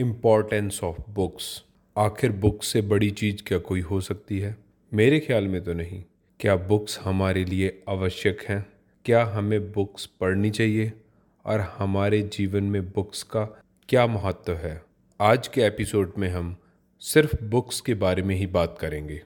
Importance of books आखिर books से बड़ी चीज़ क्या कोई हो सकती है? मेरे ख्याल में तो नहीं। क्या बुक्स हमारे लिए आवश्यक हैं? क्या हमें बुक्स पढ़नी चाहिए? और हमारे जीवन में बुक्स का क्या महत्व है? आज के एपिसोड में हम सिर्फ़ बुक्स के बारे में ही बात करेंगे।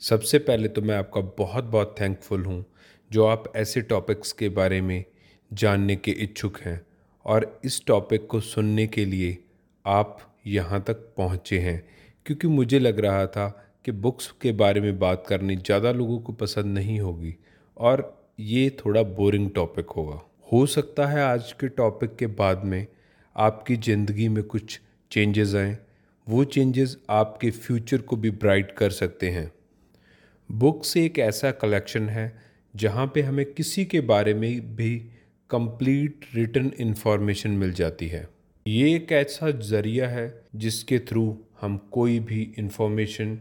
सबसे पहले तो मैं आपका बहुत बहुत थैंकफुल हूँ, जो आप ऐसे टॉपिक्स के बारे में जानने के इच्छुक हैं। और इस टॉपिक को सुनने के लिए आप यहाँ तक पहुँचे हैं। क्योंकि मुझे लग रहा था कि बुक्स के बारे में बात करनी ज़्यादा लोगों को पसंद नहीं होगी और ये थोड़ा बोरिंग टॉपिक होगा। हो सकता है आज के टॉपिक के बाद में आपकी ज़िंदगी में कुछ चेंजेस आएँ। वो चेंजेस आपके फ्यूचर को भी ब्राइट कर सकते हैं। बुक्स एक ऐसा कलेक्शन है जहाँ पे हमें किसी के बारे में भी कंप्लीट रिटर्न इन्फॉर्मेशन मिल जाती है। ये एक ऐसा ज़रिया है जिसके थ्रू हम कोई भी इन्फॉर्मेशन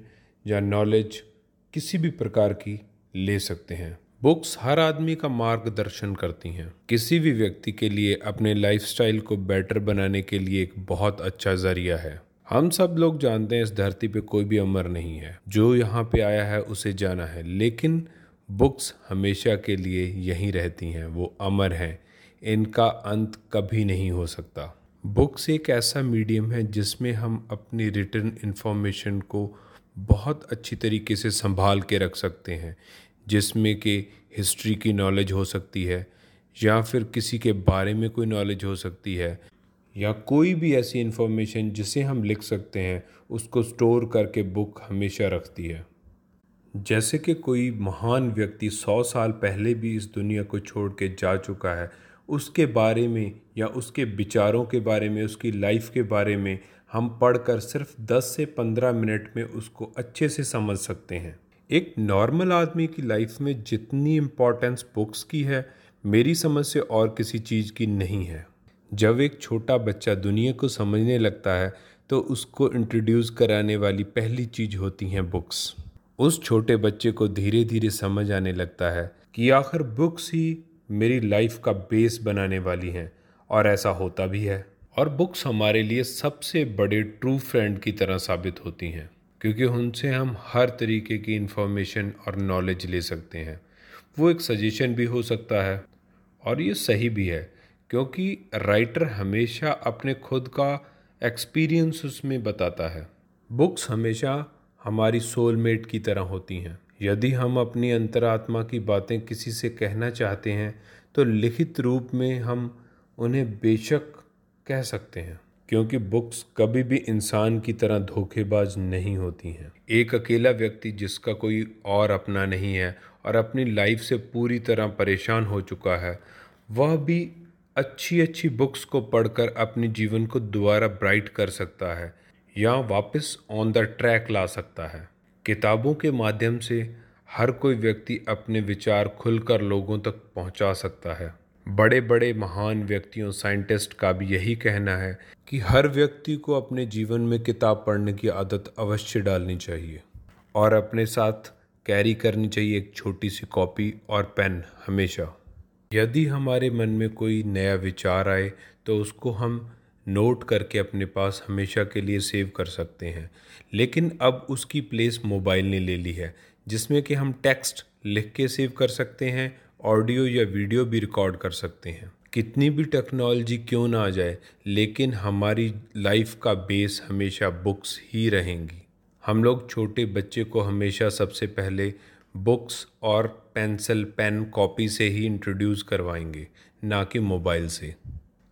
या नॉलेज किसी भी प्रकार की ले सकते हैं। बुक्स हर आदमी का मार्गदर्शन करती हैं। किसी भी व्यक्ति के लिए अपने लाइफस्टाइल को बेटर बनाने के लिए एक बहुत अच्छा ज़रिया है। हम सब लोग जानते हैं इस धरती पे कोई भी अमर नहीं है। जो यहाँ पे आया है, उसे जाना है। लेकिन बुक्स हमेशा के लिए यहीं रहती हैं। वो अमर हैं। इनका अंत कभी नहीं हो सकता। बुक्स एक ऐसा मीडियम है जिसमें हम अपनी रिटर्न इन्फॉर्मेशन को बहुत अच्छी तरीके से संभाल के रख सकते हैं, जिसमें कि हिस्ट्री की नॉलेज हो सकती है, या फिर किसी के बारे में कोई नॉलेज हो सकती है, या कोई भी ऐसी इन्फॉर्मेशन जिसे हम लिख सकते हैं, उसको स्टोर करके बुक हमेशा रखती है। जैसे कि कोई महान व्यक्ति सौ साल पहले भी इस दुनिया को छोड़ के जा चुका है उसके बारे में या उसके विचारों के बारे में, उसकी लाइफ के बारे में हम पढ़कर सिर्फ़ 10 से 15 मिनट में उसको अच्छे से समझ सकते हैं। एक नॉर्मल आदमी की लाइफ में जितनी इम्पोर्टेंस बुक्स की है, मेरी समझ से और किसी चीज़ की नहीं है। जब एक छोटा बच्चा दुनिया को समझने लगता है तो उसको इंट्रोड्यूस कराने वाली पहली चीज़ होती हैं बुक्स उस छोटे बच्चे को धीरे धीरे समझ आने लगता है कि आखिर बुक्स ही मेरी लाइफ का बेस बनाने वाली हैं और ऐसा होता भी है। और बुक्स हमारे लिए सबसे बड़े ट्रू फ्रेंड की तरह साबित होती हैं, क्योंकि उनसे हम हर तरीके की इन्फॉर्मेशन और नॉलेज ले सकते हैं। वो एक सजेशन भी हो सकता है और ये सही भी है, क्योंकि राइटर हमेशा अपने खुद का एक्सपीरियंस उसमें बताता है। बुक्स हमेशा हमारी सोलमेट की तरह होती हैं। यदि हम अपनी अंतरात्मा की बातें किसी से कहना चाहते हैं तो लिखित रूप में हम उन्हें बेशक कह सकते हैं, क्योंकि बुक्स कभी भी इंसान की तरह धोखेबाज नहीं होती हैं। एक अकेला व्यक्ति जिसका कोई और अपना नहीं है और अपनी लाइफ से पूरी तरह परेशान हो चुका है, वह भी अच्छी अच्छी बुक्स को पढ़कर अपने जीवन को दोबारा ब्राइट कर सकता है या वापस ऑन द ट्रैक ला सकता है। किताबों के माध्यम से हर कोई व्यक्ति अपने विचार खुलकर लोगों तक पहुँचा सकता है। बड़े बड़े महान व्यक्तियों साइंटिस्ट का भी यही कहना है कि हर व्यक्ति को अपने जीवन में किताब पढ़ने की आदत अवश्य डालनी चाहिए और अपने साथ कैरी करनी चाहिए एक छोटी सी कॉपी और पेन हमेशा। यदि हमारे मन में कोई नया विचार आए तो उसको हम नोट करके अपने पास हमेशा के लिए सेव कर सकते हैं। लेकिन अब उसकी प्लेस मोबाइल ने ले ली है, जिसमें कि हम टेक्स्ट लिख के सेव कर सकते हैं, ऑडियो या वीडियो भी रिकॉर्ड कर सकते हैं। कितनी भी टेक्नोलॉजी क्यों ना आ जाए, लेकिन हमारी लाइफ का बेस हमेशा बुक्स ही रहेंगी। हम लोग छोटे बच्चे को हमेशा सबसे पहले बुक्स और पेंसिल, पेन कॉपी से ही इंट्रोड्यूस करवाएँगे, ना कि मोबाइल से।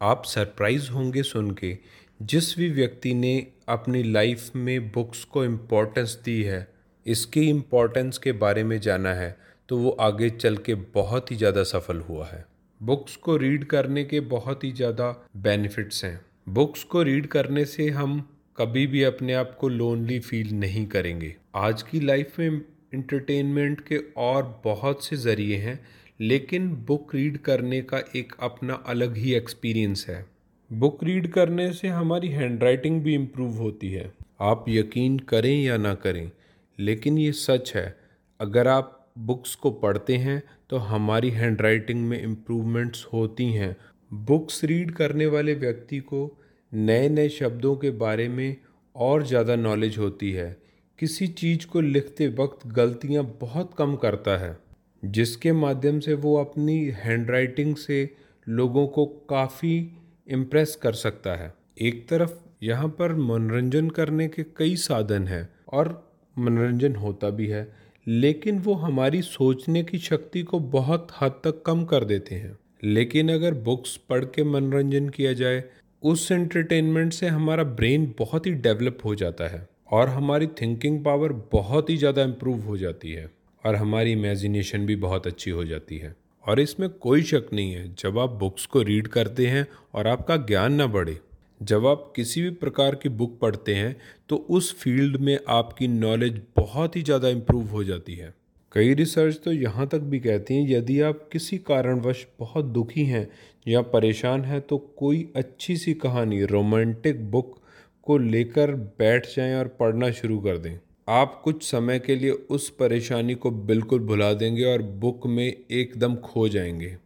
आप सरप्राइज़ होंगे सुन के। जिस भी व्यक्ति ने अपनी लाइफ में बुक्स को इम्पोर्टेंस दी है, इसकी इम्पोर्टेंस के बारे में जाना है तो वो आगे चल के बहुत ही ज़्यादा सफल हुआ है। बुक्स को रीड करने के बहुत ही ज़्यादा बेनिफिट्स हैं। बुक्स को रीड करने से हम कभी भी अपने आप को लोनली फील नहीं करेंगे। आज की लाइफ में इंटरटेनमेंट के और बहुत से ज़रिए हैं लेकिन बुक रीड करने का एक अपना अलग ही एक्सपीरियंस है। बुक रीड करने से हमारी हैंड राइटिंग भी इम्प्रूव होती है। आप यकीन करें या ना करें, लेकिन ये सच है। अगर आप बुक्स को पढ़ते हैं तो हमारी हैंड राइटिंग में इम्प्रूवमेंट्स होती हैं। बुक्स रीड करने वाले व्यक्ति को नए नए शब्दों के बारे में और ज़्यादा नॉलेज होती है। किसी चीज़ को लिखते वक्त गलतियाँ बहुत कम करता है। जिसके माध्यम से वो अपनी हैंडराइटिंग से लोगों को काफ़ी इम्प्रेस कर सकता है। एक तरफ़ यहाँ पर मनोरंजन करने के कई साधन हैं और मनोरंजन होता भी है, लेकिन वो हमारी सोचने की शक्ति को बहुत हद तक कम कर देते हैं। लेकिन अगर बुक्स पढ़ के मनोरंजन किया जाए, उस एंटरटेनमेंट से हमारा ब्रेन बहुत ही डेवलप हो जाता है और हमारी थिंकिंग पावर बहुत ही ज़्यादा इम्प्रूव हो जाती है। और हमारी इमेजिनेशन भी बहुत अच्छी हो जाती है। और इसमें कोई शक नहीं है, जब आप बुक्स को रीड करते हैं और आपका ज्ञान ना बढ़े, जब आप किसी भी प्रकार की बुक पढ़ते हैं तो उस फ़ील्ड में आपकी नॉलेज बहुत ही ज़्यादा इम्प्रूव हो जाती है। कई रिसर्च तो यहाँ तक भी कहती हैं, यदि आप किसी कारणवश बहुत दुखी हैं या परेशान हैं तो कोई अच्छी सी कहानी रोमांटिक बुक को लेकर बैठ जाएँ और पढ़ना शुरू कर दें। आप कुछ समय के लिए उस परेशानी को बिल्कुल भुला देंगे और बुक में एकदम खो जाएँगे।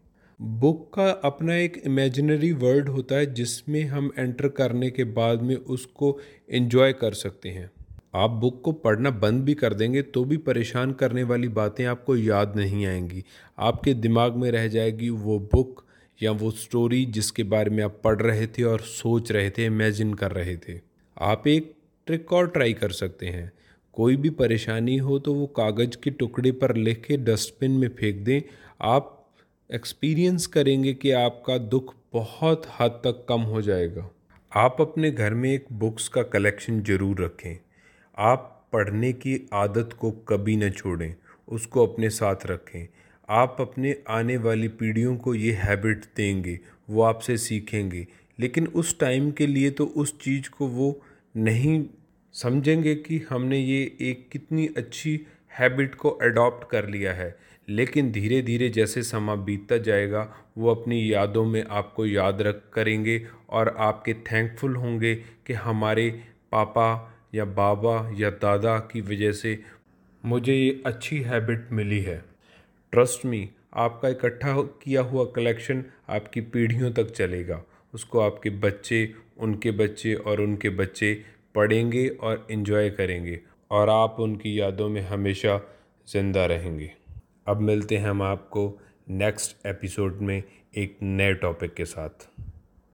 बुक का अपना एक इमेजिनरी वर्ल्ड होता है जिसमें हम एंटर करने के बाद में उसको एंजॉय कर सकते हैं। आप बुक को पढ़ना बंद भी कर देंगे तो भी परेशान करने वाली बातें आपको याद नहीं आएँगी। आपके दिमाग में रह जाएगी वो बुक या वो स्टोरी जिसके बारे में आप पढ़ रहे थे और सोच रहे थे इमेजिन कर रहे थे। आप एक ट्रिक और ट्राई कर सकते हैं। कोई भी परेशानी हो तो वो कागज़ के टुकड़े पर लिख के डस्टबिन में फेंक दें। आप एक्सपीरियंस करेंगे कि आपका दुख बहुत हद तक कम हो जाएगा। आप अपने घर में एक बुक्स का कलेक्शन ज़रूर रखें। आप पढ़ने की आदत को कभी न छोड़ें, उसको अपने साथ रखें। आप अपने आने वाली पीढ़ियों को ये हैबिट देंगे, वो आपसे सीखेंगे। लेकिन उस टाइम के लिए तो उस चीज़ को वो नहीं समझेंगे कि हमने ये एक कितनी अच्छी हैबिट को अडॉप्ट कर लिया है। लेकिन धीरे धीरे जैसे समा बीतता जाएगा, वो अपनी यादों में आपको याद रख करेंगे और आपके थैंकफुल होंगे कि हमारे पापा या बाबा या दादा की वजह से मुझे ये अच्छी हैबिट मिली है। ट्रस्ट मी आपका इकट्ठा किया हुआ कलेक्शन आपकी पीढ़ियों तक चलेगा। उसको आपके बच्चे, उनके बच्चे और उनके बच्चे पढ़ेंगे और इन्जॉय करेंगे और आप उनकी यादों में हमेशा ज़िंदा रहेंगे। अब मिलते हैं हम आपको नेक्स्ट एपिसोड में एक नए टॉपिक के साथ।